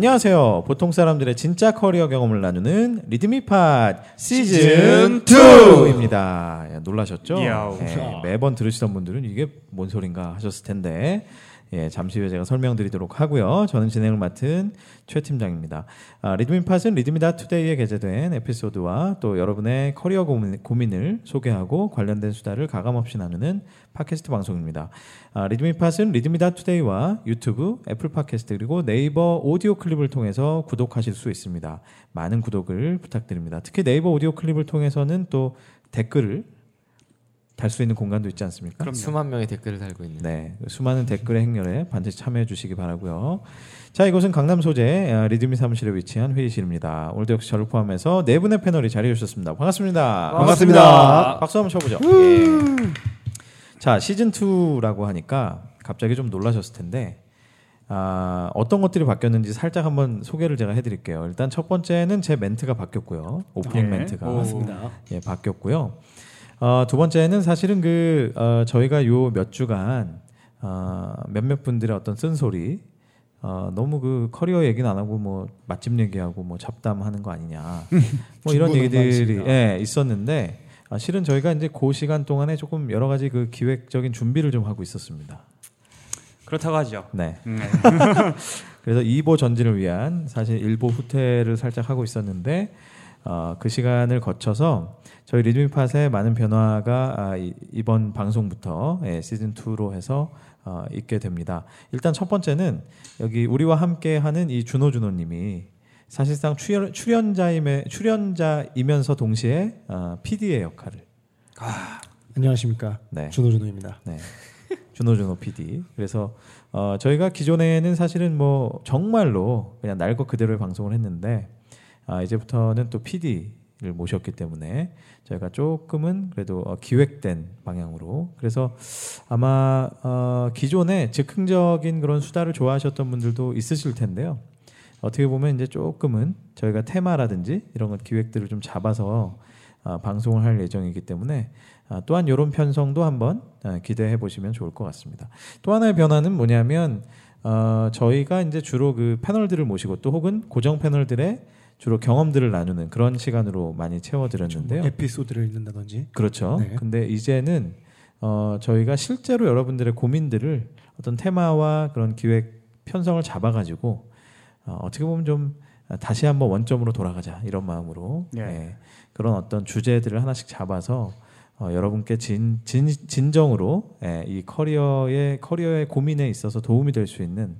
안녕하세요. 보통 사람들의 진짜 커리어 경험을 나누는 리드미팟 시즌 2입니다. 예, 놀라셨죠? 예, 매번 들으시던 분들은 이게 뭔 소린가 하셨을 텐데 예, 잠시 후에 제가 설명드리도록 하고요. 저는 진행을 맡은 최 팀장입니다. 아, 리드미팟은 리드미다 투데이에 게재된 에피소드와 또 여러분의 커리어 고민, 을 소개하고 관련된 수다를 가감없이 나누는 팟캐스트 방송입니다. 아, 리드미팟은 리드미다 투데이와 유튜브, 애플 팟캐스트 그리고 네이버 오디오 클립을 통해서 구독하실 수 있습니다. 많은 구독을 부탁드립니다. 특히 네이버 오디오 클립을 통해서는 또 댓글을 달 수 있는 공간도 있지 않습니까? 그럼 수만 명의 댓글을 달고 있는. 네, 수많은 댓글의 행렬에 반드시 참여해 주시기 바라고요. 자, 이곳은 강남 소재 아, 리드미 사무실에 위치한 회의실입니다. 오늘도 역시 저를 포함해서 네 분의 패널이 자리해 주셨습니다. 반갑습니다. 반갑습니다. 반갑습니다. 박수 한번 쳐보죠. 예. 자, 시즌 2라고 하니까 갑자기 좀 놀라셨을 텐데 아, 어떤 것들이 바뀌었는지 살짝 한번 소개를 제가 해드릴게요. 일단 첫 번째는 제 멘트가 바뀌었고요. 오프닝 네. 멘트가 맞습니다. 예, 바뀌었고요. 어, 두 번째는 사실은 그 어, 저희가 요 몇 주간 어, 몇몇 분들의 어떤 쓴소리 어, 너무 그 커리어 얘기는 안 하고 뭐 맛집 얘기하고 뭐 잡담하는 거 아니냐 뭐 이런 얘기들이 예, 있었는데 아, 실은 저희가 이제 그 시간 동안에 조금 여러 가지 그 기획적인 준비를 좀 하고 있었습니다. 그렇다고 하죠. 네. 음. 그래서 2보 전진을 위한 사실 1보 후퇴를 살짝 하고 있었는데 어, 그 시간을 거쳐서 저희 리드미팟의 많은 변화가 아, 이, 이번 방송부터 예, 시즌 2로 해서 어, 있게 됩니다. 일단 첫 번째는 여기 우리와 함께 하는 이 준호 준호님이 사실상 출연, 출연자임에 출연자이면서 동시에 어, PD의 역할을. 아, 안녕하십니까. 네. 준호 준호입니다. 네. 준호 준호 PD. 그래서 어, 저희가 기존에는 사실은 뭐 정말로 그냥 날 것 그대로의 방송을 했는데 아, 이제부터는 또 PD를 모셨기 때문에 저희가 조금은 그래도 어, 기획된 방향으로 그래서 아마 어, 기존에 즉흥적인 그런 수다를 좋아하셨던 분들도 있으실 텐데요. 어떻게 보면 이제 조금은 저희가 테마라든지 이런 것 기획들을 좀 잡아서 어, 방송을 할 예정이기 때문에 아, 또한 이런 편성도 한번 아, 기대해 보시면 좋을 것 같습니다. 또 하나의 변화는 뭐냐면 어, 저희가 이제 주로 그 패널들을 모시고 또 혹은 고정 패널들의 주로 경험들을 나누는 그런 시간으로 많이 채워드렸는데요. 에피소드를 읽는다든지. 그렇죠. 네. 근데 이제는 어, 저희가 실제로 여러분들의 고민들을 어떤 테마와 그런 기획 편성을 잡아가지고 어, 어떻게 보면 좀 다시 한번 원점으로 돌아가자 이런 마음으로 예. 예, 그런 어떤 주제들을 하나씩 잡아서 어, 여러분께 진, 진, 진정으로 예, 이 커리어의 커리어의 고민에 있어서 도움이 될 수 있는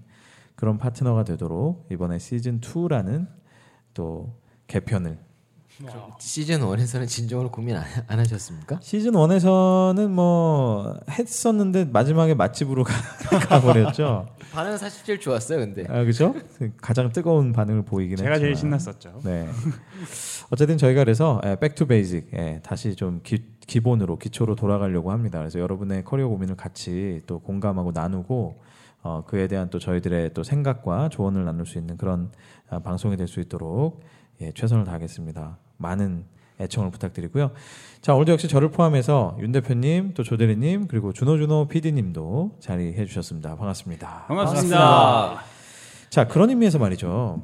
그런 파트너가 되도록 이번에 시즌 2라는 또 개편을 시즌 1에서는 진정으로 고민 안, 안, 하셨습니까? 시즌 1에서는 뭐 했었는데 마지막에 맛집으로 가, 버렸죠 반응은 사실 제일 좋았어요, 근데. 아, 그렇죠? 가장 뜨거운 반응을 보이긴 제가 했지만. 제일 신났었죠. 네. 어쨌든 저희가 그래서 back to basic 예, 다시 좀 기, 기본으로 기초로 돌아가려고 합니다. 그래서 여러분의 커리어 고민을 같이 또 공감하고 나누고 어, 그에 대한 또 저희들의 또 생각과 조언을 나눌 수 있는 그런 아, 방송이 될 수 있도록 예, 최선을 다하겠습니다. 많은 애청을 부탁드리고요. 자 오늘도 역시 저를 포함해서 윤 대표님, 또 조대리님 그리고 준호준호 PD님도 자리해 주셨습니다. 반갑습니다. 반갑습니다. 반갑습니다. 자 그런 의미에서 말이죠.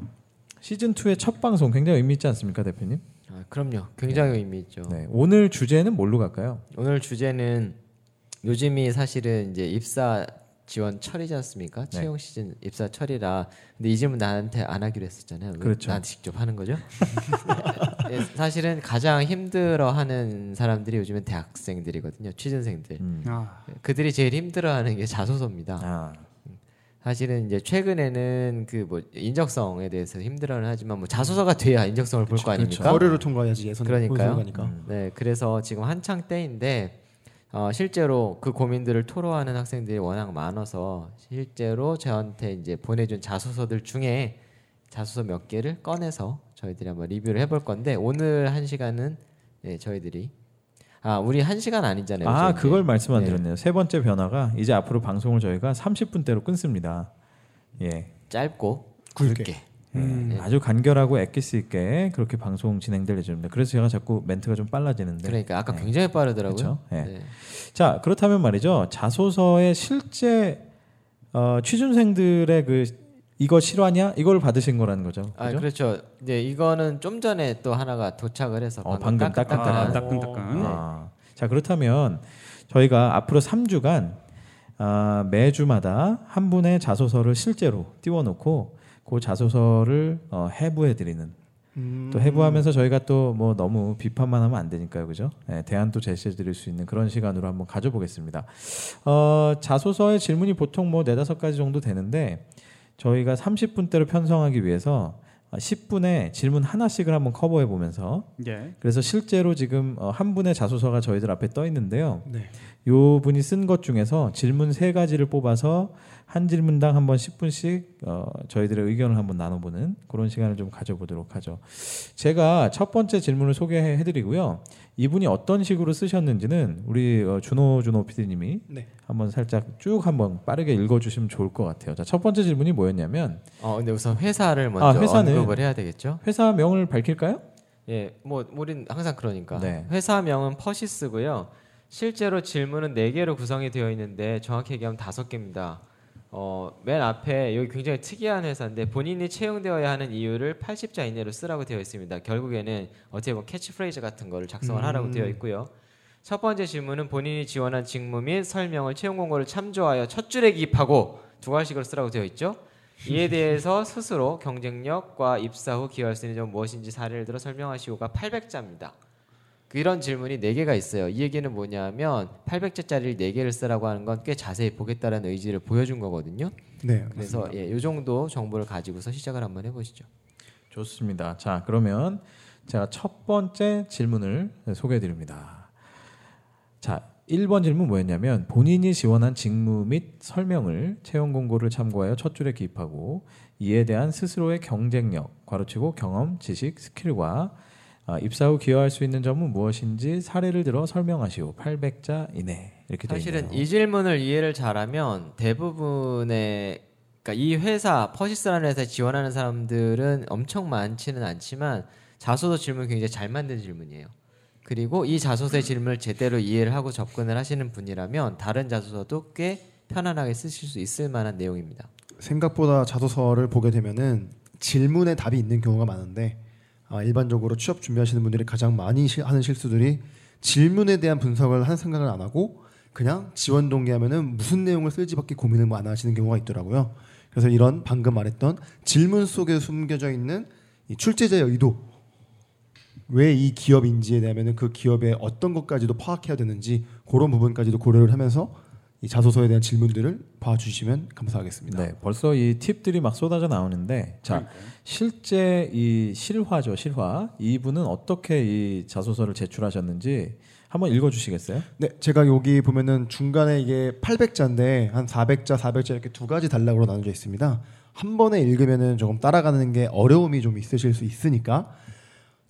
시즌 2의 첫 방송 굉장히 의미 있지 않습니까, 대표님? 아, 그럼요. 굉장히 네. 의미 있죠. 네. 오늘 주제는 뭘로 갈까요? 오늘 주제는 요즘이 사실은 이제 입사 지원 철이지 않습니까? 네. 채용 시즌 입사 철이라 근데 이 질문 나한테 안 하기로 했었잖아요. 그렇죠. 나한테 직접 하는 거죠. 네, 사실은 가장 힘들어하는 사람들이 요즘은 대학생들이거든요. 취준생들. 음. 아. 그들이 제일 힘들어하는 게 자소서입니다. 아. 사실은 이제 최근에는 그 뭐 인적성에 대해서 힘들어는 하지만 뭐 자소서가 돼야 인적성을 볼 거 아닙니까? 그렇죠. 서류를 통과해야지 예선 그러니까요. 음. 네, 그래서 지금 한창 때인데 어, 실제로 그 고민들을 토로하는 학생들이 워낙 많아서 실제로 저한테 이제 보내준 자소서들 중에 자소서 몇 개를 꺼내서 저희들이 한번 리뷰를 해볼 건데 오늘 한 시간은 네, 저희들이 아 우리 한 시간 아니잖아요. 아 그걸 말씀 안 네. 드렸네요. 세 번째 변화가 이제 앞으로 방송을 저희가 30분대로 끊습니다. 예. 짧고 굵게. 음. 네. 아주 간결하고 엑기스 있게 그렇게 방송 진행될 예정입니다. 그래서 제가 자꾸 멘트가 좀 빨라지는데. 그러니까 아까 네. 굉장히 빠르더라고요. 그렇죠? 네. 자 그렇다면 말이죠. 자소서의 실제 어, 취준생들의 그 이거 실화냐? 이걸 받으신 거라는 거죠. 아, 그렇죠. 네, 이거는 좀 전에 또 하나가 도착을 해서 어, 방금 따끈따끈한. 아, 따끈따끈. 아, 자 그렇다면 저희가 앞으로 3주간 아, 매주마다 한 분의 자소서를 실제로 띄워놓고 그 자소서를 어, 해부해 드리는 음. 또 해부하면서 저희가 또 뭐 너무 비판만 하면 안 되니까요, 그죠? 네, 대안도 제시해 드릴 수 있는 그런 시간으로 한번 가져보겠습니다. 어, 자소서의 질문이 보통 뭐 네다섯 가지 정도 되는데 저희가 30분대로 편성하기 위해서 10분에 질문 하나씩을 한번 커버해 보면서 예. 그래서 실제로 지금 어, 한 분의 자소서가 저희들 앞에 떠 있는데요. 네. 요 분이 쓴 것 중에서 질문 세 가지를 뽑아서 한 질문당 한 번 10분씩 어, 저희들의 의견을 한번 나눠보는 그런 시간을 좀 가져보도록 하죠. 제가 첫 번째 질문을 소개해드리고요. 이분이 어떤 식으로 쓰셨는지는 우리 어, 준호 준호 PD님이 네. 한번 살짝 쭉 한번 빠르게 읽어주시면 좋을 것 같아요. 자, 첫 번째 질문이 뭐였냐면, 어, 근데 우선 회사를 먼저 아, 회사는 언급을 해야 되겠죠? 회사명을 밝힐까요? 예, 뭐 우린 항상 그러니까 네. 회사명은 퍼시스고요. 실제로 질문은 4개로 구성이 되어 있는데 정확히 얘기하면 5개입니다. 어, 맨 앞에 여기 굉장히 특이한 회사인데 본인이 채용되어야 하는 이유를 80자 이내로 쓰라고 되어 있습니다. 결국에는 어떻게 보면 캐치프레이즈 같은 거를 작성을 하라고 되어 음. 있고요. 첫 번째 질문은 본인이 지원한 직무 및 설명을 채용 공고를 참조하여 첫 줄에 기입하고 두 가지씩으로 쓰라고 되어 있죠. 이에 대해서 스스로 경쟁력과 입사 후 기여할 수 있는 점 무엇인지 사례를 들어 설명하시오가 800자입니다. 이런 질문이 4개가 있어요. 이 얘기는 뭐냐면 800자짜리를 4개를 쓰라고 하는 건 꽤 자세히 보겠다는 의지를 보여준 거거든요. 네. 그래서 예, 이 정도 정보를 가지고서 시작을 한번 해 보시죠. 좋습니다. 자, 그러면 제가 첫 번째 질문을 소개해 드립니다. 자, 1번 질문 뭐였냐면 본인이 지원한 직무 및 설명을 채용 공고를 참고하여 첫 줄에 기입하고 이에 대한 스스로의 경쟁력, 괄호치고 경험, 지식, skill과 아, 입사 후 기여할 수 있는 점은 무엇인지 사례를 들어 설명하시오. 800자 이내 이렇게 사실은 이 질문을 이해를 잘하면 대부분의 그러니까 이 회사 퍼시스라는 회사에 지원하는 사람들은 엄청 많지는 않지만 자소서 질문 굉장히 잘 만든 질문이에요. 그리고 이 자소서의 질문을 제대로 이해를 하고 접근을 하시는 분이라면 다른 자소서도 꽤 편안하게 쓰실 수 있을 만한 내용입니다. 생각보다 자소서를 보게 되면은 질문에 답이 있는 경우가 많은데 아, 일반적으로 취업 준비하시는 분들이 가장 많이 시, 하는 실수들이 질문에 대한 분석을 하는 생각을 안 하고 그냥 지원 동기하면은 무슨 내용을 쓸지밖에 고민을 안 하시는 경우가 있더라고요. 그래서 이런 방금 말했던 질문 속에 숨겨져 있는 이 출제자의 의도 왜 이 기업인지에 대하면은 그 기업의 어떤 것까지도 파악해야 되는지 그런 부분까지도 고려를 하면서 이 자소서에 대한 질문들을 봐주시면 감사하겠습니다. 네, 벌써 이 팁들이 막 쏟아져 나오는데 자 그러니까요. 실제 이 실화죠 실화 이분은 어떻게 이 자소서를 제출하셨는지 한번 읽어주시겠어요? 네, 제가 여기 보면은 중간에 이게 800자인데 한 400자, 400자 이렇게 두 가지 단락으로 나눠져 있습니다. 한 번에 읽으면은 조금 따라가는 게 어려움이 좀 있으실 수 있으니까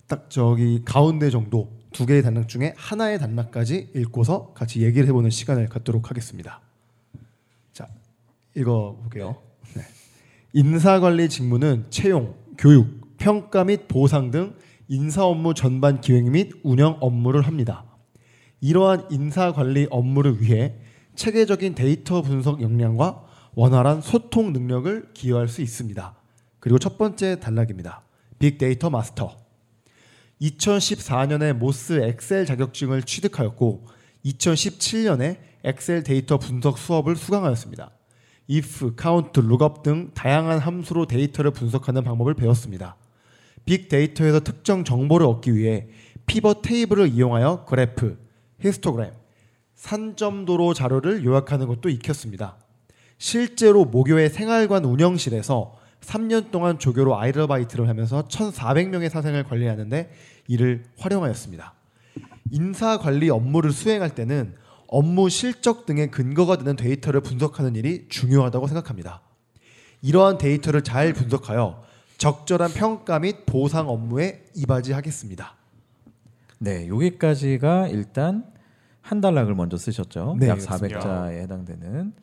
딱 저기 가운데 정도 두 개의 단락 중에 하나의 단락까지 읽고서 같이 얘기를 해보는 시간을 갖도록 하겠습니다. 자, 읽어볼게요. 네. 인사관리 직무는 채용, 교육, 평가 및 보상 등 인사 업무 전반 기획 및 운영 업무를 합니다. 이러한 인사관리 업무를 위해 체계적인 데이터 분석 역량과 원활한 소통 능력을 기여할 수 있습니다. 그리고 첫 번째 단락입니다. 빅데이터 마스터. 2014년에 MOS 엑셀 자격증을 취득하였고 2017년에 엑셀 데이터 분석 수업을 수강하였습니다. if, count, lookup 등 다양한 함수로 데이터를 분석하는 방법을 배웠습니다. 빅데이터에서 특정 정보를 얻기 위해 pivot table을 이용하여 그래프, 히스토그램, 산점도로 자료를 요약하는 것도 익혔습니다. 실제로 모교의 생활관 운영실에서 3년 동안 조교로 아르바이트를 하면서 1,400명의 사생을 관리하는데 이를 활용하였습니다. 인사 관리 업무를 수행할 때는 업무 실적 등의 근거가 되는 데이터를 분석하는 일이 중요하다고 생각합니다. 이러한 데이터를 잘 분석하여 적절한 평가 및 보상 업무에 이바지하겠습니다. 네, 여기까지가 일단 한 단락을 먼저 쓰셨죠. 네, 약 400자에 해당되는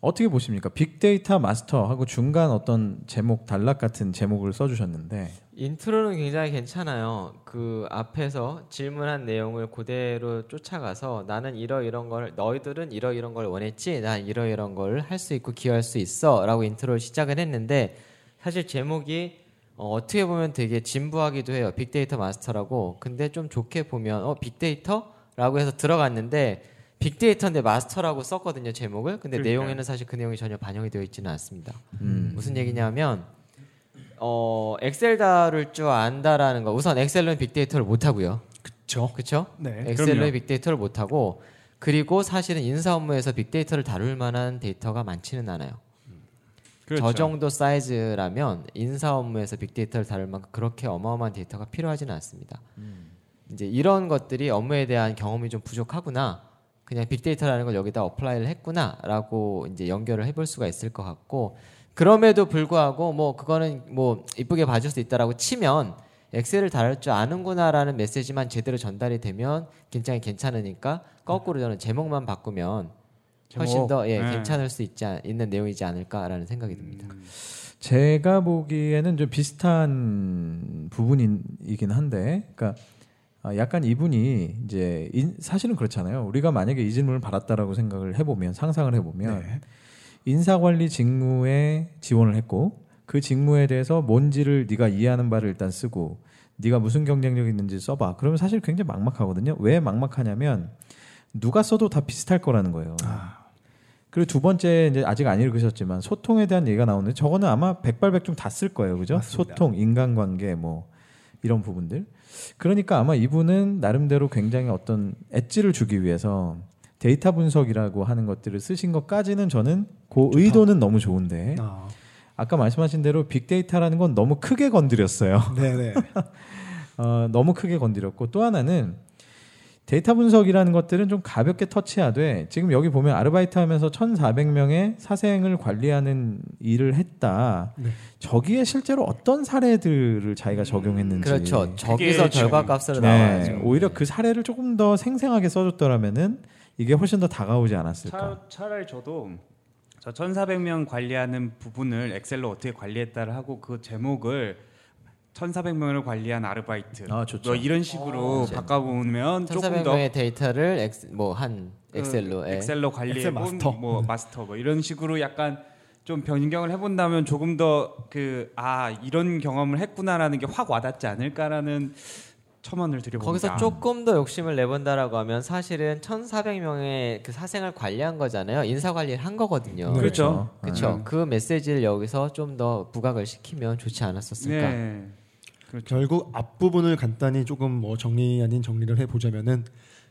어떻게 보십니까? 빅데이터 마스터하고 중간 어떤 제목 단락 같은 제목을 써주셨는데 intro는 굉장히 괜찮아요. 그 앞에서 질문한 내용을 그대로 쫓아가서 나는 이러 이런 걸 너희들은 이러 이런 걸 원했지. 난 이러 이런 걸 할 수 있고 기여할 수 있어라고 intro를 시작을 했는데 사실 제목이 어, 어떻게 보면 되게 진부하기도 해요. 빅데이터 마스터라고. 근데 좀 좋게 보면 어 빅데이터라고 해서 들어갔는데 빅데이터인데 마스터라고 썼거든요 제목을. 근데 그러니까요. 내용에는 사실 그 내용이 전혀 반영이 되어 있지는 않습니다. 음. 무슨 얘기냐면 어 엑셀 다룰 줄 안다라는 거. 우선 엑셀로는 빅데이터를 못 하고요. 그렇죠. 그렇죠? 네. 엑셀로는 그럼요. 빅데이터를 못 하고 그리고 사실은 인사 업무에서 빅데이터를 다룰 만한 데이터가 많지는 않아요. 그렇죠. 저 정도 사이즈라면 인사 업무에서 빅데이터를 다룰 만큼 그렇게 어마어마한 데이터가 필요하지는 않습니다. 이제 이런 것들이 업무에 대한 경험이 좀 부족하구나. 그냥 빅데이터라는 걸 여기다 apply를 했구나라고 이제 연결을 해볼 수가 있을 것 같고 그럼에도 불구하고 뭐 그거는 뭐 이쁘게 봐줄 수 있다라고 치면 엑셀을 다룰 줄 아는구나라는 메시지만 제대로 전달이 되면 굉장히 괜찮으니까 거꾸로 저는 제목만 바꾸면 훨씬. 더 예, 네. 괜찮을 수 있지 않, 있는 내용이지 않을까라는 생각이 듭니다. 제가 보기에는 좀 비슷한 부분이긴 한데, 그러니까 아, 약간 이분이 이제 인- 사실은 그렇잖아요. 우리가 만약에 이 질문을 받았다라고 생각을 해보면 상상을 해보면 네. 인사관리 직무에 지원을 했고 그 직무에 대해서 뭔지를 네가 이해하는 바를 일단 쓰고 네가 무슨 경쟁력이 있는지 써봐. 그러면 사실 굉장히 막막하거든요. 왜 막막하냐면 누가 써도 다 비슷할 거라는 거예요. 그리고 두 번째 이제 아직 안 읽으셨지만 소통에 대한 얘기가 나오는데 저거는 아마 백발백중 다 쓸 거예요, 그죠? 맞습니다. 소통, 인간관계 뭐 이런 부분들. 그러니까 아마 이분은 나름대로 굉장히 어떤 엣지를 주기 위해서 데이터 분석이라고 하는 것들을 쓰신 것까지는 저는 그 의도는 너무 좋은데 아, 아까 말씀하신 대로 빅데이터라는 건 너무 크게 건드렸어요. 네네. 어, 너무 크게 건드렸고 또 하나는 데이터 분석이라는 것들은 좀 가볍게 터치하되 지금 여기 보면 아르바이트 하면서 1,400명의 사생을 관리하는 일을 했다. 네. 저기에 실제로 어떤 사례들을 자기가 적용했는지 그렇죠. 저기서 결과값으로 네, 나와야죠. 오히려 그 사례를 조금 더 생생하게 써줬더라면은 이게 훨씬 더 다가오지 않았을까. 차, 차라리 저도 저 1,400명 관리하는 부분을 엑셀로 어떻게 관리했다를 하고 그 제목을 1,400명을 관리한 아르바이트 아, 좋죠. 뭐 이런 식으로 네. 바꿔보면 조금 더 1,400명의 데이터를 뭐한 그 엑셀로 예. 엑셀로 관리해 본 마스터. 뭐 마스터 뭐 이런 식으로 약간 좀 변경을 해본다면 조금 더 그 아 이런 경험을 했구나라는 게 확 와닿지 않을까라는 첨언을 드려봅니다. 거기서 조금 더 욕심을 내본다라고 하면 사실은 1,400명의 그 사생을 관리한 거잖아요. 인사 관리를 한 거거든요. 네. 그렇죠. 그렇죠. 음. 그 메시지를 여기서 좀 더 부각을 시키면 좋지 않았었을까. 네. 그렇죠. 결국 앞부분을 간단히 조금 뭐 정리 아닌 정리를 해보자면은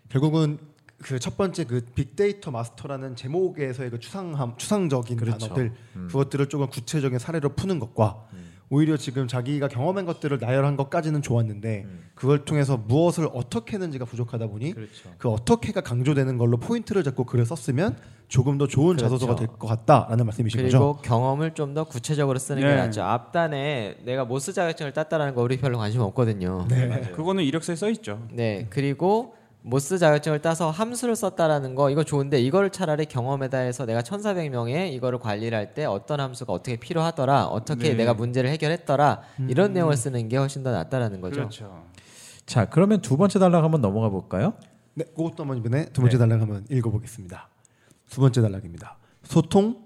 결국은 그 첫 번째 그 빅데이터 마스터라는 제목에서의 그 추상함 추상적인 그렇죠. 단어들 그것들을 조금 구체적인 사례로 푸는 것과 오히려 지금 자기가 경험한 것들을 나열한 것까지는 좋았는데 그걸 통해서 무엇을 어떻게 했는지가 부족하다 보니 그렇죠. 그 어떻게가 강조되는 걸로 포인트를 잡고 글을 썼으면 조금 더 좋은 그렇죠. 자소서가 될 것 같다라는 말씀이신 거죠. 그리고 경험을 좀 더 구체적으로 쓰는 게 네. 낫죠. 앞단에 내가 MOS 자격증을 땄다라는 거 우리 별로 관심 없거든요. 네. 그거는 이력서에 써 있죠. 네, 그리고 MOS 자격증을 따서 함수를 썼다라는 거 이거 좋은데 이거를 차라리 경험에다 해서 내가 1,400명의 이거를 관리를 할 때 어떤 함수가 어떻게 필요하더라, 어떻게 네. 내가 문제를 해결했더라 이런 내용을 쓰는 게 훨씬 더 낫다라는 거죠. 그렇죠. 자, 그러면 두 번째 단락 한번 넘어가 볼까요? 네, 그것도 한번 이번에 두 번째 네. 단락 한번 읽어보겠습니다. 두 번째 단락입니다. 소통.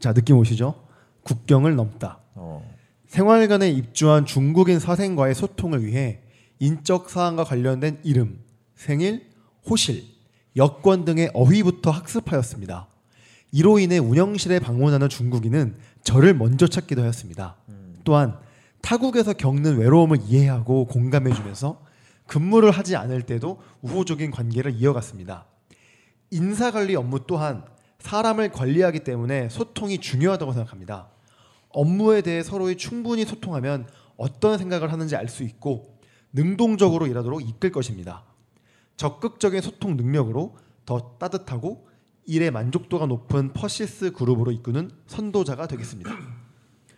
자 느낌 오시죠? 국경을 넘다. 어. 생활관에 입주한 중국인 사생과의 소통을 위해 인적 사항과 관련된 이름, 생일, 호실, 여권 등의 어휘부터 학습하였습니다. 이로 인해 운영실에 방문하는 중국인은 저를 먼저 찾기도 하였습니다. 또한 타국에서 겪는 외로움을 이해하고 공감해주면서 근무를 하지 않을 때도 우호적인 관계를 이어갔습니다. 인사관리 업무 또한 사람을 관리하기 때문에 소통이 중요하다고 생각합니다. 업무에 대해 서로의 충분히 소통하면 어떤 생각을 하는지 알 수 있고 능동적으로 일하도록 이끌 것입니다. 적극적인 소통 능력으로 더 따뜻하고 일의 만족도가 높은 퍼시스 그룹으로 이끄는 선도자가 되겠습니다.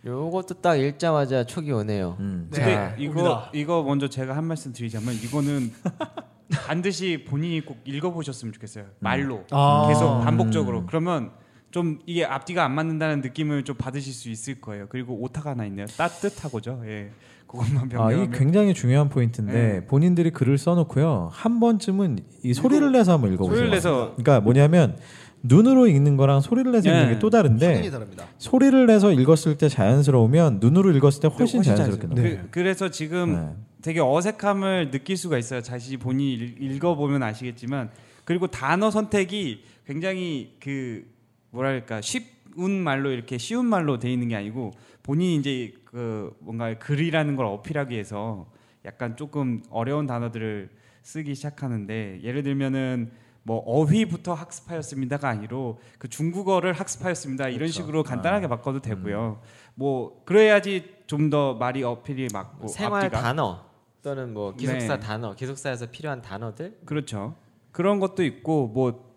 요것도 딱 읽자마자 촉이 오네요. 음. 자, 근데 이거 옵니다. 이거 먼저 제가 한 말씀 드리자면 이거는 반드시 본인이 꼭 읽어보셨으면 좋겠어요. 말로 아. 계속 반복적으로. 그러면 좀 이게 앞뒤가 안 맞는다는 느낌을 좀 받으실 수 있을 거예요. 그리고 오타가 하나 있네요. 따뜻하고죠. 예. 그것만 아, 이 굉장히 중요한 포인트인데 네. 본인들이 글을 써놓고요 한 번쯤은 이 소리를 내서 한번 읽어보세요. 소리를 내서 그러니까 뭐냐면 눈으로 읽는 거랑 소리를 내서 읽는 네. 게또 다른데. 소리를 내서 읽었을 때 자연스러우면 눈으로 읽었을 때 훨씬, 훨씬 자연스럽게. 나와요. 그, 그래서 지금 네. 되게 어색함을 느낄 수가 있어요. 자신이 본인이 읽- 읽어보면 아시겠지만 그리고 단어 선택이 굉장히 그 뭐랄까 쉽 운 말로 이렇게 쉬운 말로 돼 있는 게 아니고 본인이 이제 그 뭔가 글이라는 걸 어필하기 위해서 약간 조금 어려운 단어들을 쓰기 시작하는데 예를 들면은 뭐 어휘부터 학습하였습니다가 아니로 그 중국어를 학습하였습니다 이런 그렇죠. 식으로 간단하게 아. 바꿔도 되고요. 뭐 그래야지 좀 더 말이 어필이 맞고 생활 앞뒤가. 단어 또는 뭐 기숙사 네. 단어, 기숙사에서 필요한 단어들 그렇죠. 그런 것도 있고 뭐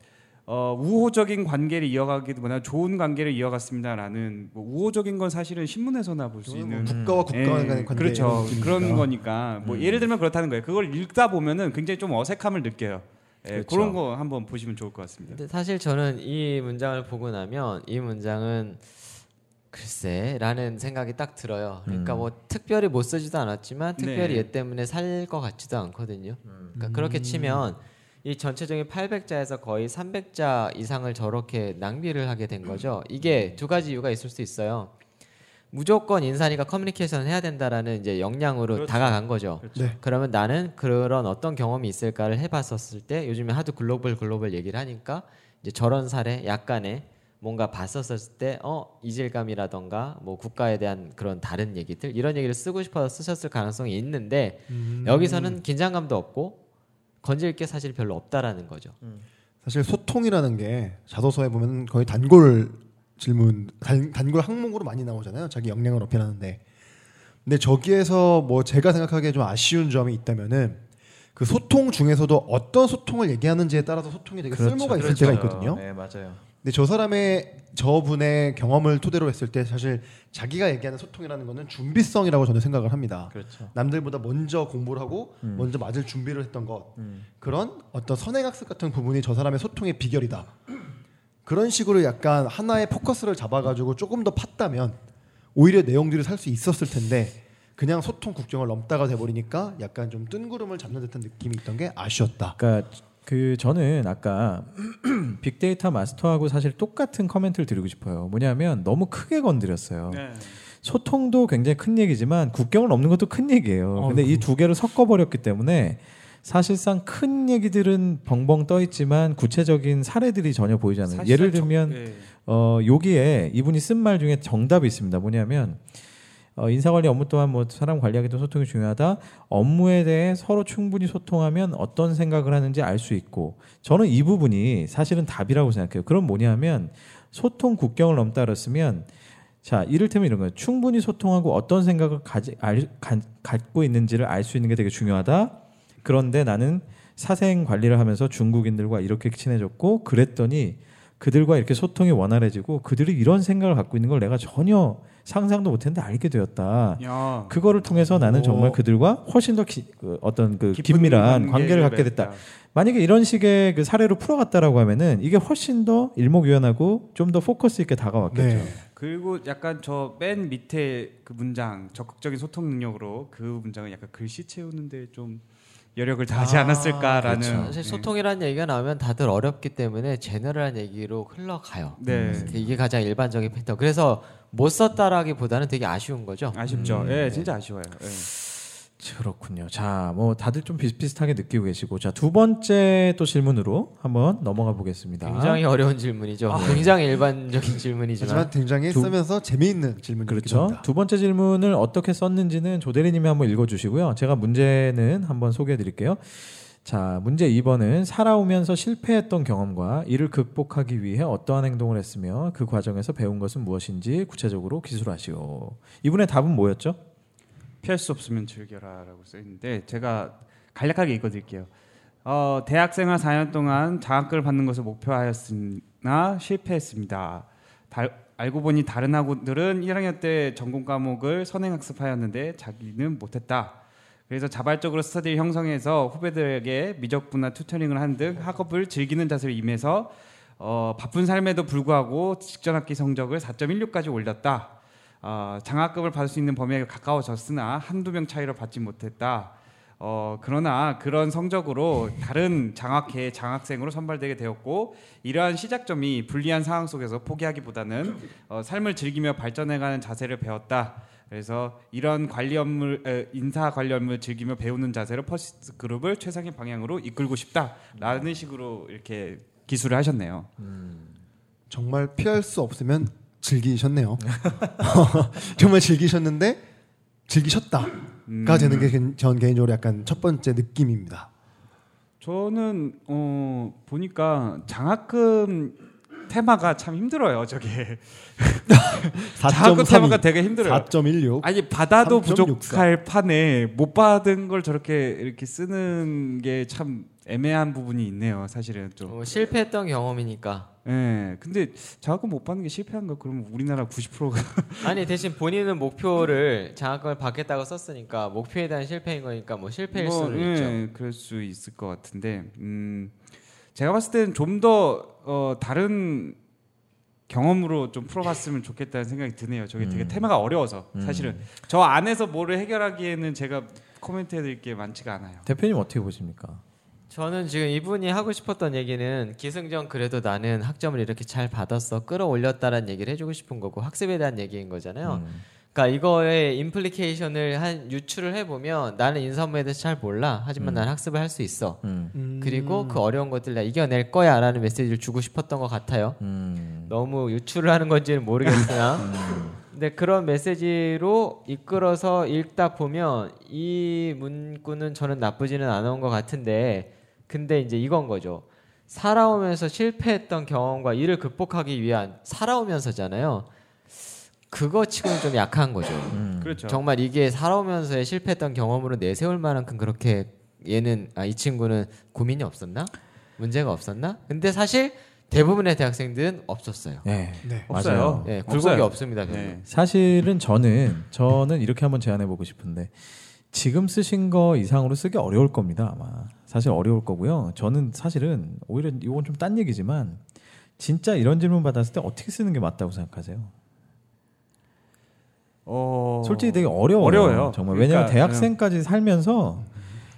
어, 우호적인 관계를 이어가기보다 좋은 관계를 이어갔습니다라는 뭐 우호적인 건 사실은 신문에서나 볼 수 있는 국가와 국가 간의 예, 관계 그렇죠. 그런 거니까 뭐 음. 예를 들면 그렇다는 거예요. 그걸 읽다 보면은 굉장히 좀 어색함을 느껴요. 예, 그렇죠. 그런 거 한번 보시면 좋을 것 같습니다. 근데 사실 저는 이 문장을 보고 나면 이 문장은 글쎄라는 생각이 딱 들어요. 그러니까 음. 뭐 특별히 못 쓰지도 않았지만 특별히 네. 얘 때문에 살 것 같지도 않거든요. 음. 그러니까 그렇게 치면 이 전체적인 800자에서 거의 300자 이상을 저렇게 낭비를 하게 된 거죠. 이게 두 가지 이유가 있을 수 있어요. 무조건 인산이가 커뮤니케이션을 해야 된다라는 이제 역량으로 그렇죠. 다가간 거죠. 네. 그러면 나는 그런 어떤 경험이 있을까를 해봤었을 때 요즘에 하도 글로벌 글로벌 얘기를 하니까 이제 저런 사례 약간의 뭔가 봤었을 때 어 이질감이라던가 뭐 국가에 대한 그런 다른 얘기들 이런 얘기를 쓰고 싶어서 쓰셨을 가능성이 있는데 음. 여기서는 긴장감도 없고 건질 게 사실 별로 없다라는 거죠. 사실 소통이라는 게 자소서에 보면 거의 단골 질문, 단, 단골 항목으로 많이 나오잖아요. 자기 역량을 어필하는데. 근데 저기에서 뭐 제가 생각하기에 좀 아쉬운 점이 있다면은 그 소통 중에서도 어떤 소통을 얘기하는지에 따라서 소통이 되게 쓸모가 있을 때가 있거든요. 네, 맞아요. 근데 저 사람의 저분의 경험을 토대로 했을 때 사실 자기가 얘기하는 소통이라는 거는 준비성이라고 저는 생각을 합니다. 그렇죠. 남들보다 먼저 공부를 하고 음. 먼저 맞을 준비를 했던 것 음. 그런 어떤 선행학습 같은 부분이 저 사람의 소통의 비결이다. 그런 식으로 약간 하나의 포커스를 잡아가지고 조금 더 팠다면 오히려 내용들을 살 수 있었을 텐데 그냥 소통 국경을 넘다가 돼버리니까 약간 좀 뜬구름을 잡는 듯한 느낌이 있던 게 아쉬웠다. 그러니까 그 저는 아까 빅데이터 마스터하고 사실 똑같은 커멘트를 드리고 싶어요. 뭐냐면 너무 크게 건드렸어요. 네. 소통도 굉장히 큰 얘기지만 국경을 넘는 것도 큰 얘기예요. 어, 근데 이 두 개를 섞어 버렸기 때문에 사실상 큰 얘기들은 벙벙 떠 있지만 구체적인 사례들이 전혀 보이지 않아요. 예를 저- 들면 예. 어 여기에 이분이 쓴 말 중에 정답이 있습니다. 뭐냐면 어, 인사관리 업무 또한 뭐 사람 관리하기도 소통이 중요하다. 업무에 대해 서로 충분히 소통하면 어떤 생각을 하는지 알 수 있고 저는 이 부분이 사실은 답이라고 생각해요. 그럼 뭐냐면 소통 국경을 넘다 그랬으면 자 이를테면 이런 거예요. 충분히 소통하고 어떤 생각을 가지 알, 가, 갖고 있는지를 알 수 있는 게 되게 중요하다. 그런데 나는 사생 관리를 하면서 중국인들과 이렇게 친해졌고 그랬더니 그들과 이렇게 소통이 원활해지고 그들이 이런 생각을 갖고 있는 걸 내가 전혀 상상도 못했는데 알게 되었다. 야. 그거를 통해서 나는 오. 정말 그들과 훨씬 더 기, 그 어떤 그 긴밀한 관계를 갖게. 됐다. 만약에 이런 식의 그 사례로 풀어갔다라고 하면은 이게 훨씬 더 일목요연하고 좀 더 포커스 있게 다가왔겠죠. 네. 그리고 약간 저 맨 밑에 그 문장 적극적인 소통 능력으로 그 문장은 약간 글씨 채우는데 좀 여력을 다하지 아, 않았을까라는 그렇죠. 사실 네. 소통이라는 얘기가 나오면 다들 어렵기 때문에 제너럴한 얘기로 흘러가요. 네 이게 가장 일반적인 패턴. 그래서 못 썼다라기보다는 되게 아쉬운 거죠. 아쉽죠. 음, 예, 네. 진짜 아쉬워요. 예. 그렇군요. 자, 뭐 다들 좀 비슷비슷하게 느끼고 계시고, 자 두 번째 또 질문으로 한번 넘어가 보겠습니다. 굉장히 어려운 질문이죠. 굉장히 일반적인 질문이지만 하지만 굉장히 두- 쓰면서 재미있는 질문이기도 그렇죠. 두 번째 질문을 어떻게 썼는지는 조대리님이 한번 읽어주시고요. 제가 문제는 한번 소개해드릴게요. 자, 문제 2번은 살아오면서 실패했던 경험과 이를 극복하기 위해 어떠한 행동을 했으며 그 과정에서 배운 것은 무엇인지 구체적으로 기술하시오. 이분의 답은 뭐였죠? 피할 수 없으면 즐겨라라고 써 있는데 제가 간략하게 읽어드릴게요. 어, 대학생활 4년 동안 장학금을 받는 것을 목표하였으나 실패했습니다. 다- 알고 보니 다른 학우들은 1학년 때 전공 과목을 선행학습하였는데 자기는 못했다. 그래서 자발적으로 스터디를 형성해서 후배들에게 미적분나 튜터링을 한 등 학업을 즐기는 자세를 임해서 어, 바쁜 삶에도 불구하고 직전 학기 성적을 4.16까지 올렸다. 어, 장학금을 받을 수 있는 범위에 가까워졌으나 한두 명 차이로 받지 못했다. 어, 그러나 그런 성적으로 다른 장학회 장학생으로 선발되게 되었고 이러한 시작점이 불리한 상황 속에서 포기하기보다는 어, 삶을 즐기며 발전해가는 자세를 배웠다. 그래서 이런 관리 업무, 에, 인사 관리 업무를 즐기며 배우는 자세로 퍼시스 그룹을 최상의 방향으로 이끌고 싶다라는 식으로 이렇게 기술을 하셨네요. 정말 피할 수 없으면 즐기셨네요. 정말 즐기셨는데 즐기셨다가 음. 되는 게 전 개인적으로 약간 첫 번째 느낌입니다. 저는 어, 보니까 장학금 테마가 참 힘들어요. 저게 장학금 테마가 4.32, 되게 힘들어요. 4.16. 아니 받아도 3.64. 부족할 판에 못 받은 걸 저렇게 이렇게 쓰는 게 참 애매한 부분이 있네요. 사실은 좀. 어, 실패했던 경험이니까. 예. 근데 장학금 못 받는 게 실패한 거 그러면 우리나라 90%가 아니 대신 본인은 목표를 장학금을 받겠다고 썼으니까 목표에 대한 실패인 거니까 뭐 실패일 수는 있죠. 예, 그럴 수 있을 것 같은데 음, 제가 봤을 때는 좀더 어, 다른 경험으로 좀 풀어봤으면 좋겠다는 생각이 드네요. 저게 되게 음. 테마가 어려워서 음. 사실은 저 안에서 뭐를 해결하기에는 제가 코멘트해드릴 게 많지가 않아요. 대표님 어떻게 보십니까? 저는 지금 이분이 하고 싶었던 얘기는 기승전 그래도 나는 학점을 이렇게 잘 받았어 끌어올렸다라는 얘기를 해주고 싶은 거고 학습에 대한 얘기인 거잖아요. 음. 그러니까 이거의 임플리케이션을 한 유추를 해보면 나는 인사 업무에 대해서 잘 몰라 하지만 음. 난 학습을 할 수 있어. 음. 그리고 그 어려운 것들 내가 이겨낼 거야라는 메시지를 주고 싶었던 것 같아요. 음. 너무 유추를 하는 건지는 모르겠으나 근데 그런 메시지로 이끌어서 읽다 보면 이 문구는 저는 나쁘지는 않은 것 같은데 근데 이제 이건 거죠 살아오면서 실패했던 경험과 이를 극복하기 위한 살아오면서잖아요 그거 치고는 좀 약한 거죠 음. 그렇죠. 정말 이게 살아오면서의 실패했던 경험으로 내세울 만큼 그렇게 얘는 아, 이 친구는 고민이 없었나 문제가 없었나 근데 사실 대부분의 대학생들은 없었어요 네. 네. 없어요. 맞아요. 예, 굴곡이 없어요. 없습니다. 네. 사실은 저는 저는 이렇게 한번 제안해 보고 싶은데 지금 쓰신 거 이상으로 쓰기 어려울 겁니다 아마 사실 어려울 거고요 저는 사실은 오히려 이건 좀 딴 얘기지만 진짜 이런 질문 받았을 때 어떻게 쓰는 게 맞다고 생각하세요? 어... 솔직히 되게 어려워요. 어려워요. 정말 그러니까, 왜냐면 대학생까지 살면서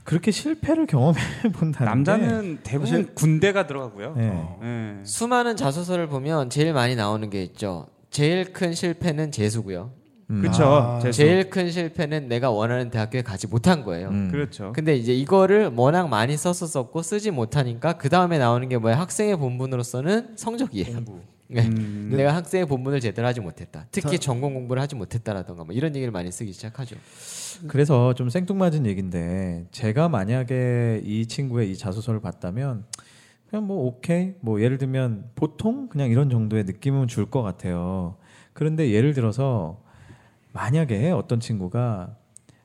그렇게 실패를 경험해 본다는 남자는 대부분 사실- 군대가 들어가고요. 네. 예. 수많은 자소서를 보면 제일 많이 나오는 게 있죠. 제일 큰 실패는 재수고요. 음. 그렇죠. 아. 제일 큰 실패는 내가 원하는 대학교에 가지 못한 거예요. 음. 그렇죠. 근데 이제 이거를 워낙 많이 써서 썼고 쓰지 못하니까 그 다음에 나오는 게 뭐야? 학생의 본분으로서는 성적이에요. 네. 음, 내가 학생의 본분을 제대로 하지 못했다. 특히 자- 전공 공부를 하지 못했다라던가 뭐 이런 얘기를 많이 쓰기 시작하죠. 그래서 좀 생뚱맞은 얘기인데 제가 만약에 이 친구의 이 자소서를 봤다면 그냥 뭐 오케이 뭐 예를 들면 보통 그냥 이런 정도의 느낌은 줄 것 같아요. 그런데 예를 들어서 만약에 어떤 친구가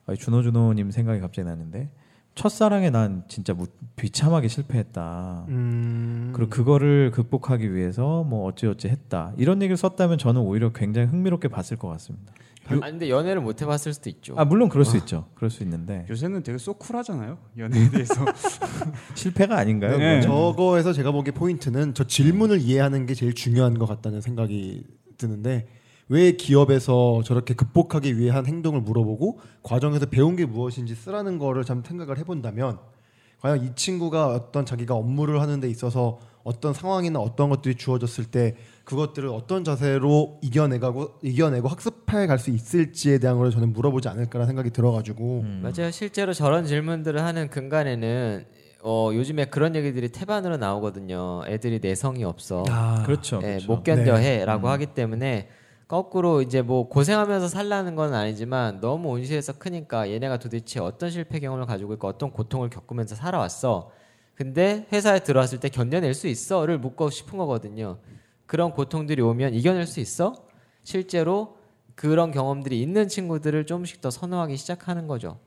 아, 준호 준호님 생각이 갑자기 나는데 첫사랑에 난 진짜 무- 비참하게 실패했다. 음. 그리고 그거를 극복하기 위해서 뭐 어찌어찌 했다. 이런 얘기를 썼다면 저는 오히려 굉장히 흥미롭게 봤을 것 같습니다. 아 근데 연애를 못 해봤을 수도 있죠. 아 물론 그럴 수 있죠. 그럴 수 있는데 요새는 되게 쏘쿨하잖아요. 연애에 대해서. 실패가 아닌가요? 네. 저거에서 제가 보기에 포인트는 저 질문을 이해하는 게 제일 중요한 것 같다는 생각이 드는데 왜 기업에서 저렇게 극복하기 위한 행동을 물어보고 과정에서 배운 게 무엇인지 쓰라는 거를 참 생각을 해본다면 과연 이 친구가 어떤 자기가 업무를 하는 데 있어서 어떤 상황이나 어떤 것들이 주어졌을 때 그것들을 어떤 자세로 이겨내가고 이겨내고 학습해 갈 수 있을지에 대한 걸 저는 물어보지 않을까라는 생각이 들어가지고 음. 맞아요. 실제로 저런 질문들을 하는 근간에는 어, 요즘에 그런 얘기들이 태반으로 나오거든요. 애들이 내성이 없어. 아, 그렇죠. 예, 그렇죠. 못 견뎌해라고 음. 하기 때문에 거꾸로 이제 뭐 고생하면서 살라는 건 아니지만 너무 온실에서 크니까 얘네가 도대체 어떤 실패 경험을 가지고 있고 어떤 고통을 겪으면서 살아왔어. 근데 회사에 들어왔을 때 견뎌낼 수 있어를 묻고 싶은 거거든요. 그런 고통들이 오면 이겨낼 수 있어? 실제로 그런 경험들이 있는 친구들을 조금씩 더 선호하기 시작하는 거죠.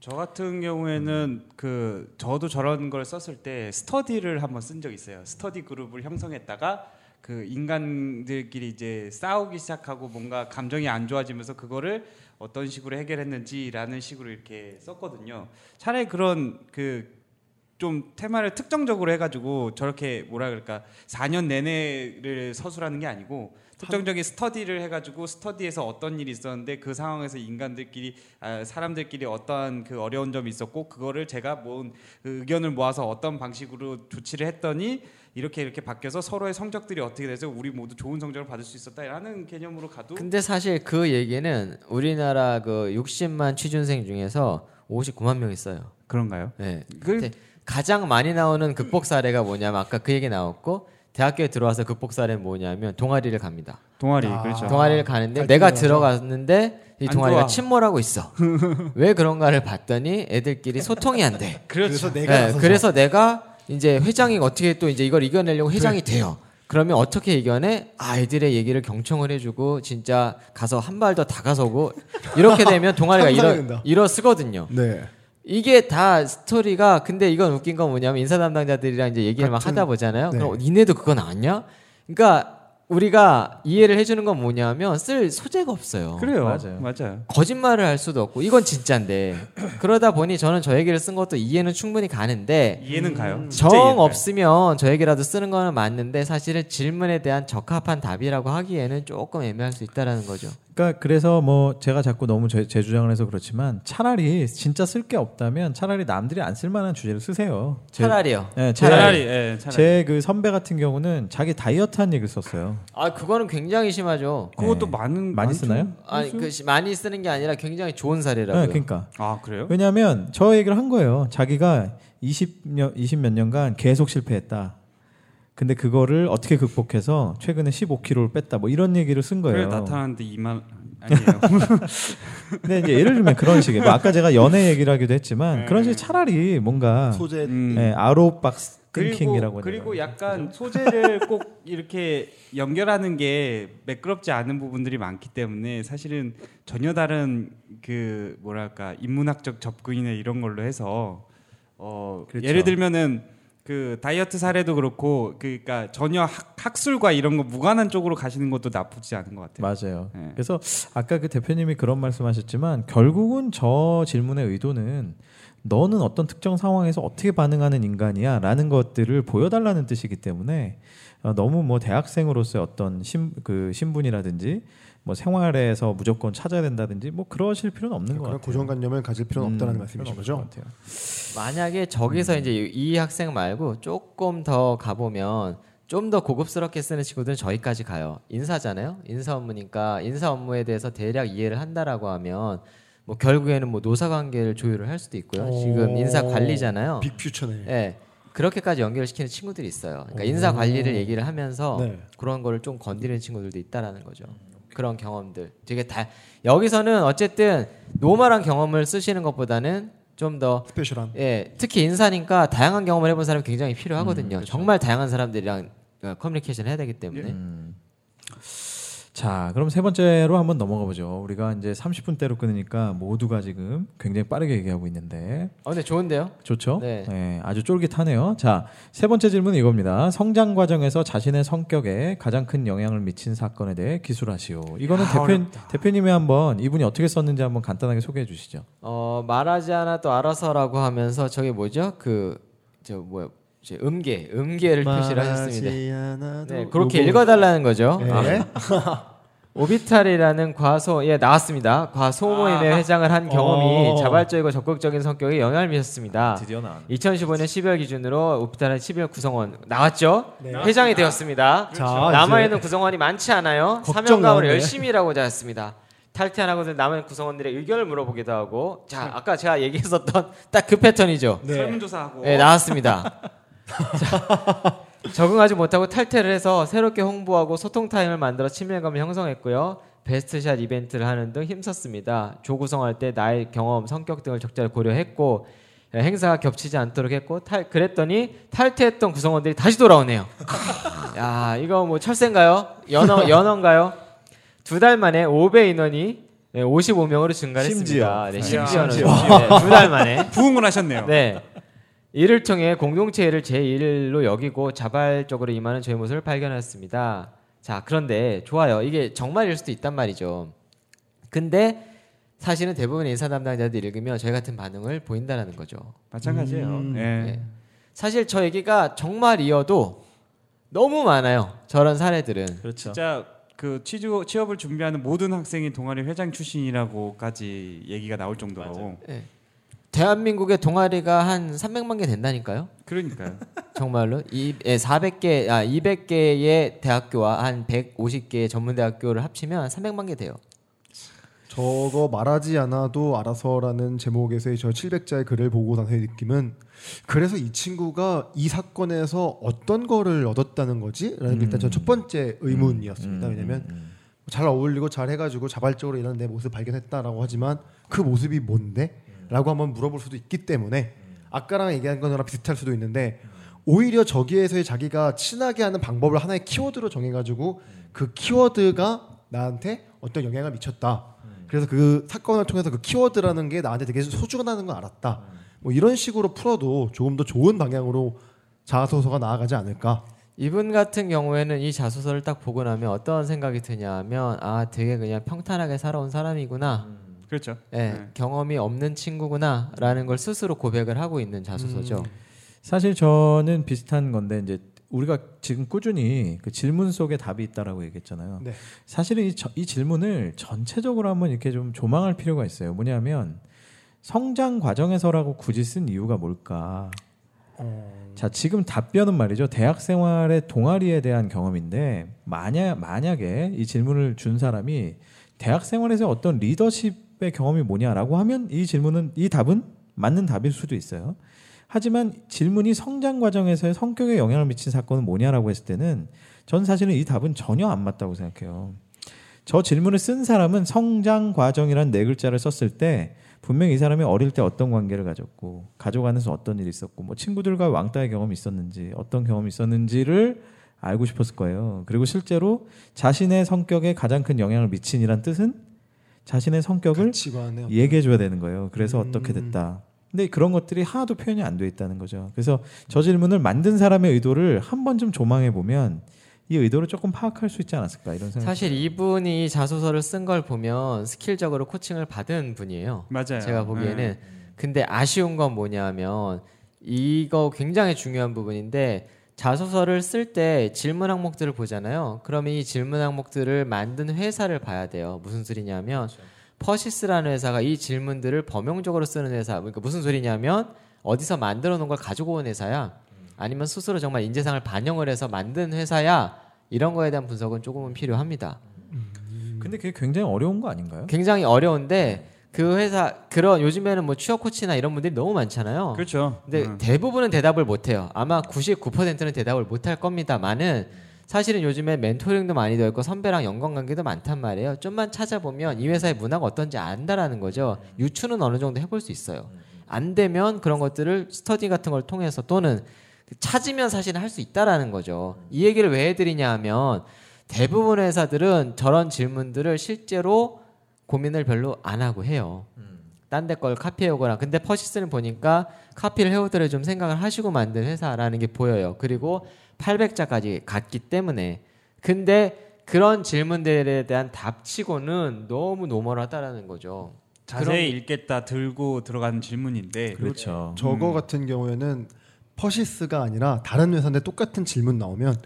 저 같은 경우에는 그 저도 저런 걸 썼을 때 스터디를 한번 쓴 적 있어요. 스터디 그룹을 형성했다가 그 인간들끼리 이제 싸우기 시작하고 뭔가 감정이 안 좋아지면서 그거를 어떤 식으로 해결했는지라는 식으로 이렇게 썼거든요. 차라리 그런 그 좀 테마를 특정적으로 해가지고 저렇게 뭐라 그럴까 4년 내내를 서술하는 게 아니고 특정적인 스터디를 해가지고 스터디에서 어떤 일이 있었는데 그 상황에서 인간들끼리 아, 사람들끼리 어떠한 그 어려운 점이 있었고 그거를 제가 모은 그 의견을 모아서 어떤 방식으로 조치를 했더니 이렇게 이렇게 바뀌어서 서로의 성적들이 어떻게 돼서 우리 모두 좋은 성적을 받을 수 있었다라는 개념으로 가도 근데 사실 그 얘기는 우리나라 그 60만 취준생 중에서 59만 명 있어요. 그런가요? 네. 그 가장 많이 나오는 극복 사례가 뭐냐면 아까 그 얘기 나왔고 대학교에 들어와서 극복 사례는 뭐냐면 동아리를 갑니다. 동아리 아. 그렇죠. 동아리를 가는데 잘 내가. 들어갔는데 이안 동아리가 좋아. 침몰하고 있어. 왜 그런가를 봤더니 애들끼리 소통이 안 돼. 그래서 내가 네, 그래서 내가 이제 회장이 어떻게 또 이제 이걸 이겨내려고 회장이 돼요. 그러면 어떻게 이겨내? 아, 애들의 얘기를 경청을 해주고 진짜 가서 한 발 더 다가서고 이렇게 되면 동아리가 일어 상상된다. 일어서거든요. 네. 이게 다 스토리가 근데 이건 웃긴 건 뭐냐면 인사 담당자들이랑 이제 얘기를 막 같은- 하다 보잖아요. 네. 그럼 니네도 그거 나왔냐? 그러니까 우리가 이해를 해주는 건 뭐냐면 쓸 소재가 없어요. 그래요. 맞아요. 맞아요. 거짓말을 할 수도 없고 이건 진짜인데 그러다 보니 저는 저 얘기를 쓴 것도 이해는 충분히 가는데 이해는 가요. 진짜 정. 없으면 저 얘기라도 쓰는 거는 맞는데 사실은 질문에 대한 적합한 답이라고 하기에는 조금 애매할 수 있다라는 거죠. 그러니까 그래서 뭐 제가 자꾸 너무 제, 제 주장을 해서 그렇지만 차라리 진짜 쓸 게 없다면 차라리 남들이 안 쓸 만한 주제를 쓰세요. 제- 차라리요. 네, 차라리 제, 예, 차라리. 제 그 선배 같은 경우는 자기 다이어트 한 얘기를 썼어요. 아 그거는 굉장히 심하죠. 그것도 네. 많은 많이. 쓰나요? 아니 그 시- 많이 쓰는 게 아니라 굉장히 좋은 사례라고요. 네, 그러니까 아 그래요? 왜냐하면 저 얘기를 한 거예요. 자기가 20년 20몇 년간 계속 실패했다. 근데 그거를 어떻게 극복해서 최근에 15kg를 뺐다. 뭐 이런 얘기를 쓴 그래 거예요. 나타나는데 이만 아니에요. 근데 이제 예를 들면 그런 식의 뭐 아까 제가 연애 얘기를 하기도 했지만 네. 그런 식 차라리 뭔가 소재 음. 예, 아웃박스 그리고 띵킹이라고 그리고? 약간 소재를 꼭 이렇게 연결하는 게 매끄럽지 않은 부분들이 많기 때문에 사실은 전혀 다른 그 뭐랄까 인문학적 접근이나 이런 걸로 해서 어 그렇죠. 예를 들면은 그 다이어트 사례도 그렇고 그러니까 전혀 학, 학술과 이런 거 무관한 쪽으로 가시는 것도 나쁘지 않은 것 같아요. 맞아요. 네. 그래서 아까 그 대표님이 그런 말씀하셨지만 결국은 저 질문의 의도는 너는 어떤 특정 상황에서 어떻게 반응하는 인간이야 라는 것들을 보여달라는 뜻이기 때문에 어, 너무 뭐 대학생으로서의 어떤 신, 그 신분이라든지 뭐 생활에서 무조건 찾아야 된다든지 뭐 그러실 필요는 없는 것 그런 같아요. 고정관념을 가질 필요는 없다는 음, 말씀이신 필요는 거죠? 만약에 저기서 음. 이제 이 학생 말고 조금 더 가보면 좀 더 고급스럽게 쓰는 친구들은 저기까지 가요. 인사잖아요. 인사 업무니까 인사 업무에 대해서 대략 이해를 한다라고 하면 뭐 결국에는 뭐 노사 관계를 조율을 할 수도 있고요. 지금 오. 인사 관리잖아요. 빅퓨처네. 예. 그렇게까지 연결시키는 친구들이 있어요. 그러니까 인사 관리를 얘기를 하면서 네. 그런 거를 좀 건드리는 친구들도 있다라는 거죠. 그런 경험들. 되게 다 여기서는 어쨌든 normal한 경험을 쓰시는 것보다는 좀 더 special한. 예, 특히 인사니까 다양한 경험을 해본 사람이 굉장히 필요하거든요. 음, 그렇죠. 정말 다양한 사람들이랑 어, 커뮤니케이션 해야 되기 때문에. 음. 자, 그럼 세 번째로 한번 넘어가 보죠. 우리가 이제 30분대로 끊으니까 모두가 지금 굉장히 빠르게 얘기하고 있는데 어, 근데 좋은데요? 좋죠? 네. 아주 쫄깃하네요. 자, 세 번째 질문은 이겁니다. 성장 과정에서 자신의 성격에 가장 큰 영향을 미친 사건에 대해 기술하시오. 이거는 야, 대표. 대표님이 한번 이분이 어떻게 썼는지 한번 간단하게 소개해 주시죠. 어, 말하지 않아도 알아서라고 하면서 저게 뭐죠? 그 저 뭐야? 저 음계, 음계를 표시를 하셨습니다. 네, 그렇게 요거- 읽어달라는 거죠. 네. 아, 오비탈이라는 과소 예 나왔습니다. 과소 모임의 회장을 한 경험이 어. 자발적이고 적극적인 성격에 영향을 미쳤습니다. 드디어 나왔네. 2015년 12월 기준으로 오비탈은 12월 구성원 나왔죠? 네. 회장이 되었습니다. 자, 남아 이제 있는 구성원이 많지 않아요. 나오네. 열심히 일하고 자였습니다. 탈퇴 안 하고도 남은 구성원들의 의견을 물어보기도 하고 자 아까 제가 얘기했었던 딱 그 패턴이죠. 네. 설문조사하고 네, 나왔습니다. 자, 적응하지 못하고 탈퇴를 해서 새롭게 홍보하고 소통 타임을 만들어 친밀감을 형성했고요. best shot 이벤트를 하는 등 힘썼습니다. 조구성할 때 나의 경험, 성격 등을 적절히 고려했고 예, 행사가 겹치지 않도록 했고 탈 그랬더니 탈퇴했던 구성원들이 다시 돌아오네요. 야 이거 뭐 철새인가요? 연어 연어인가요? 두 달 만에 5배 인원이 55명으로 증가를 심지어. 했습니다. 네, 아, 심지어는 심지어. 네, 두달 만에 부응을 하셨네요. 네. 이를 통해 공동체 일을 제1로 여기고 자발적으로 임하는 저의 모습을 발견했습니다. 자, 그런데 좋아요. 이게 정말일 수도 있단 말이죠. 근데 사실은 대부분의 인사 담당자들 읽으면 저희 같은 반응을 보인다는 거죠. 마찬가지예요. 음. 예. 네. 사실 저 얘기가 정말이어도 너무 많아요. 저런 사례들은. 그렇죠. 진짜 그 취주, 취업을 준비하는 모든 학생이 동아리 회장 출신이라고까지 얘기가 나올 정도로 예. 대한민국의 동아리가 한 300만 개 된다니까요. 그러니까요. 정말로 이 예, 400개 아 200개의 대학교와 한 150개의 전문 대학교를 합치면 300만 개 돼요. 저거 말하지 않아도 알아서라는 제목에서의 저 700자의 글을 보고 나서의 느낌은 그래서 이 친구가 이 사건에서 어떤 거를 얻었다는 거지? 라는 게 일단 전 첫 번째 의문이었습니다. 음, 왜냐면 음, 잘 어울리고 잘 해가지고 자발적으로 이런 내 모습 발견했다라고 하지만 그 모습이 뭔데? 라고 한번 물어볼 수도 있기 때문에 아까랑 얘기한 거랑 비슷할 수도 있는데 오히려 저기에서의 자기가 친하게 하는 방법을 하나의 키워드로 정해가지고 그 키워드가 나한테 어떤 영향을 미쳤다. 그래서 그 사건을 통해서 그 키워드라는 게 나한테 되게 소중하다는 걸 알았다. 뭐 이런 식으로 풀어도 조금 더 좋은 방향으로 자아소서가 나아가지 않을까. 이분 같은 경우에는 이 자소서를 딱 보고 나면 어떤 생각이 드냐면 아 되게 그냥 평탄하게 살아온 사람이구나. 그렇죠. 예, 네. 경험이 없는 친구구나라는 걸 스스로 고백을 하고 있는 자소서죠. 사실 저는 비슷한 건데 이제 우리가 지금 꾸준히 그 질문 속에 답이 있다라고 얘기했잖아요. 네. 사실은 이, 저- 이 질문을 전체적으로 한번 이렇게 좀 조망할 필요가 있어요. 뭐냐면 성장 과정에서라고 굳이 쓴 이유가 뭘까? 자, 지금 답변은 말이죠. 대학 생활의 동아리에 대한 경험인데 만약 만약에 이 질문을 준 사람이 대학 생활에서 어떤 리더십 의 경험이 뭐냐라고 하면 이 질문은 이 답은 맞는 답일 수도 있어요. 하지만 질문이 성장 과정에서의 성격에 영향을 미친 사건은 뭐냐라고 했을 때는 전 사실은 이 답은 전혀 안 맞다고 생각해요. 저 질문을 쓴 사람은 성장 과정이란 네 글자를 썼을 때 분명히 이 사람이 어릴 때 어떤 관계를 가졌고 가족 안에서 어떤 일이 있었고 뭐 친구들과 왕따의 경험이 있었는지 어떤 경험이 있었는지를 알고 싶었을 거예요. 그리고 실제로 자신의 성격에 가장 큰 영향을 미친이란 뜻은 자신의 성격을 가치관에 얘기해 줘야 되는 거예요. 그래서 음. 어떻게 됐다. 근데 그런 것들이 하나도 표현이 안 돼 있다는 거죠. 그래서 저 질문을 만든 사람의 의도를 한 번쯤 조망해 보면 이 의도를 조금 파악할 수 있지 않았을까 이런 생각. 사실 이분이 이 자소서를 쓴 걸 보면 스킬적으로 코칭을 받은 분이에요. 맞아요. 제가 보기에는 네. 근데 아쉬운 건 뭐냐면 이거 굉장히 중요한 부분인데 자소서를 쓸 때 질문 항목들을 보잖아요. 그러면 이 질문 항목들을 만든 회사를 봐야 돼요. 무슨 소리냐면 퍼시스라는 회사가 이 질문들을 범용적으로 쓰는 회사. 그러니까 무슨 소리냐면 어디서 만들어 놓은 걸 가지고 온 회사야. 아니면 스스로 정말 인재상을 반영을 해서 만든 회사야. 이런 거에 대한 분석은 조금은 필요합니다. 근데 그게 굉장히 어려운 거 아닌가요? 굉장히 어려운데 그 회사 그런 요즘에는 뭐 취업 코치나 이런 분들이 너무 많잖아요. 그렇죠. 근데 음. 대부분은 대답을 못 해요. 아마 99%는 대답을 못 할 겁니다만은 사실은 요즘에 멘토링도 많이 되어 있고 선배랑 연관 관계도 많단 말이에요. 좀만 찾아보면 이 회사의 문화가 어떤지 안다라는 거죠. 유추는 어느 정도 해볼 수 있어요. 안 되면 그런 것들을 스터디 같은 걸 통해서 또는 찾으면 사실은 할 수 있다라는 거죠. 이 얘기를 왜 해드리냐 하면 대부분 회사들은 저런 질문들을 실제로 고민을 별로 안 하고 해요. 딴데 걸 카피해 오거나 근데 퍼시스는 보니까 카피를 해오더라도 좀 생각을 하시고 만든 회사라는 게 보여요. 그리고 800자까지 갔기 때문에 근데 그런 질문들에 대한 답치고는 너무 normal하다라는 거죠. 자세히 읽겠다 들고 들어가는 질문인데 그렇죠. 저거 같은 경우에는 퍼시스가 아니라 다른 회사인데 똑같은 질문 나오면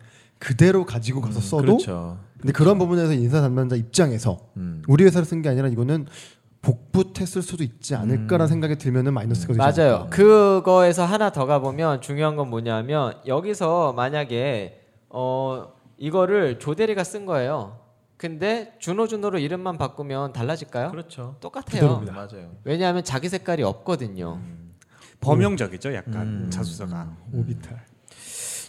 그대로 가지고 가서 써도 그렇죠. 근데 그런 부분에서 인사 담당자 입장에서 음. 우리 회사를 쓴 게 아니라 이거는 복붙했을 수도 있지 않을까라는 생각이 들면은 마이너스가 되지 맞아요. 않을까. 그거에서 하나 더 가보면 중요한 건 뭐냐면 여기서 만약에 어 이거를 조대리가 쓴 거예요. 근데 준호 준호로 이름만 바꾸면 달라질까요? 그렇죠. 똑같아요. 네, 맞아요. 왜냐하면 자기 색깔이 없거든요. 범용적이죠, 약간 음. 자소서가. 오비탈.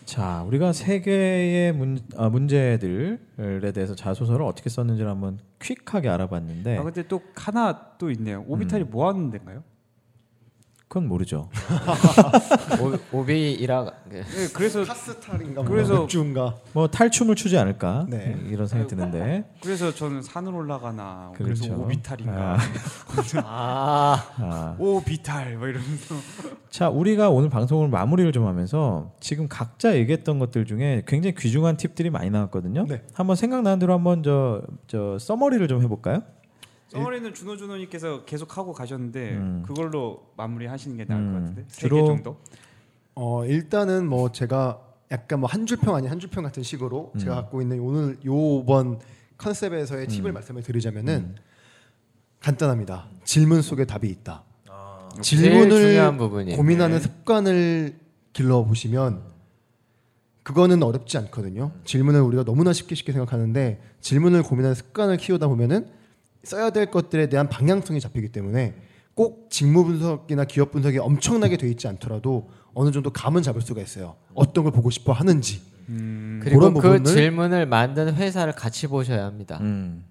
자, 우리가 세 개의 문, 아, 문제들에 대해서 자소서를 어떻게 썼는지를 한번 퀵하게 알아봤는데 아 근데 또 하나 또 있네요. 오비탈이 뭐 하는 데인가요? 그건 모르죠. 오, 오비이라 그, 네, 그래서 카스탈인가 그래서- 맥주인가 뭐 탈춤을 추지 않을까 네. 이런 생각이 드는데 그래서 저는 산을 올라가나 그래서 그렇죠. 오비탈인가 아. 아 아, 오비탈 뭐 이러면서 자 우리가 오늘 방송을 마무리를 좀 하면서 지금 각자 얘기했던 것들 중에 굉장히 귀중한 팁들이 많이 나왔거든요. 네. 한번 생각나는 대로 한번 저 저 써머리를 좀 해볼까요? 써머리는 준호 준호님께서 계속 하고 가셨는데 음. 그걸로 마무리하시는 게 나을 음, 것 같은데 세개 주로- 정도. 어 일단은 뭐 제가 약간 뭐 한 줄평 아닌 한 줄평 같은 식으로 음. 제가 갖고 있는 오늘 요번 컨셉에서의 팁을 음. 말씀을 드리자면은 간단합니다. 질문 속에 답이 있다. 제일 질문을. 고민하는 네. 습관을 길러 보시면 그거는 어렵지 않거든요. 질문을 우리가 너무나 쉽게 쉽게 생각하는데 질문을 고민하는 습관을 키우다 보면은 써야 될 것들에 대한 방향성이 잡히기 때문에 꼭 직무 분석이나 기업 분석이 엄청나게 돼 있지 않더라도 어느 정도 감은 잡을 수가 있어요. 어떤 걸 보고 싶어 하는지. 그리고 그런 그 질문을 만든 회사를 같이 보셔야 합니다. 음.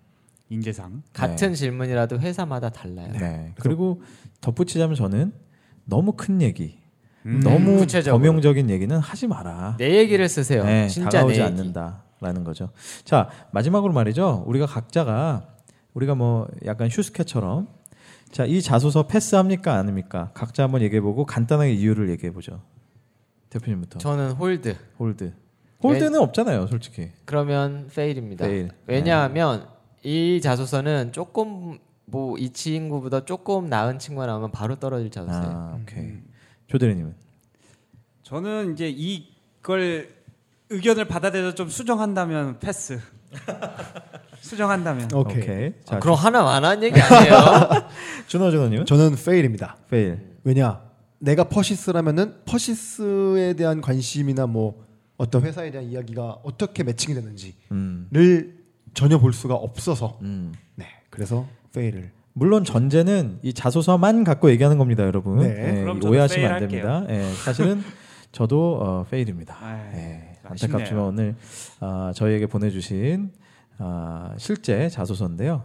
인재상. 같은 질문이라도 회사마다 달라요. 네. 그리고 덧붙이자면 저는 너무 큰 얘기, 음. 너무 구체적으로. 범용적인 얘기는 하지 마라. 내 얘기를 쓰세요. 네, 진짜 다가오지 내 얘기. 않는다라는 거죠. 자 마지막으로 말이죠. 우리가 각자가 우리가 뭐 약간 슈스케처럼 자 이 자소서 패스합니까 안 합니까? 각자 한번 얘기해보고 간단하게 이유를 얘기해보죠. 대표님부터 저는 홀드. 홀드. hold는 없잖아요, 솔직히. 그러면 fail입니다. fail. 왜냐하면 이 자소서는 조금 뭐 이 친구보다 조금 나은 친구가 나오면 바로 떨어질 자소서예요. 아, 오케이. 조대리님은 저는 이제 이걸 의견을 받아들여서 좀 수정한다면 패스. 수정한다면. 오케이. 자, 아, 그럼 하나 마나 한 얘기 아니에요? 준호 준호님은 저는 fail입니다. fail. 왜냐? 내가 퍼시스라면은 퍼시스에 대한 관심이나 뭐 어떤 회사에 대한 이야기가 어떻게 매칭이 되는지를 음, 전혀 볼 수가 없어서 음. 네 그래서 페일을 물론 전제는 이 자소서만 갖고 얘기하는 겁니다, 여러분. 네. 예, 그럼 저도 오해하시면 안 됩니다. 예, 사실은 저도 어, 페일입니다. 아이, 예, 아쉽네요. 안타깝지만 오늘 아, 저희에게 보내주신 아, 실제 자소서인데요.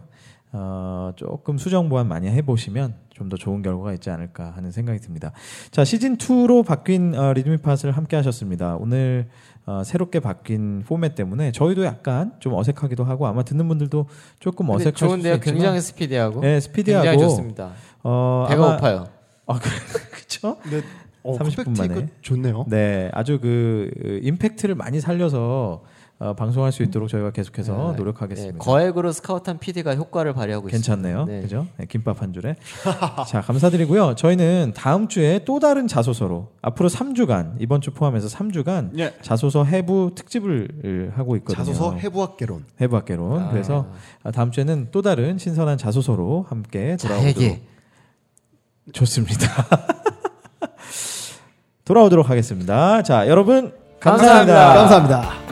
어, 조금 수정 보완 많이 해보시면 좀 더 좋은 결과가 있지 않을까 하는 생각이 듭니다. 자 시즌 2로 바뀐 어, 리드미 팟을 함께 하셨습니다. 오늘 어, 새롭게 바뀐 포맷 때문에 저희도 약간 좀 어색하기도 하고 아마 듣는 분들도 조금 어색할 좋은데요. 있지만 굉장히 스피디하고 네, 스피디하고 굉장히 좋습니다. 어, 배가 아마- 고파요. 아, 그, 그쵸? 근데 어, 30분 compact 만에. 좋네요. 네, 아주 그 어, 임팩트를 많이 살려서 어, 방송할 수 있도록 저희가 계속해서 네, 노력하겠습니다. 네, 거액으로 스카우트한 PD가 효과를 발휘하고 괜찮네요. 있습니다. 네. 그죠? 네, 김밥 한 줄에. 자, 감사드리고요. 저희는 다음 주에 또 다른 자소서로 앞으로 3주간 이번 주 포함해서 3주간 예. 자소서 해부 특집을 하고 있거든요. 자소서 해부학개론. 해부학개론. 아. 그래서 아, 다음 주에는 또 다른 신선한 자소서로 함께 돌아오도록 자에게 좋습니다. 돌아오도록 하겠습니다. 자, 여러분 감사합니다. 감사합니다. 감사합니다.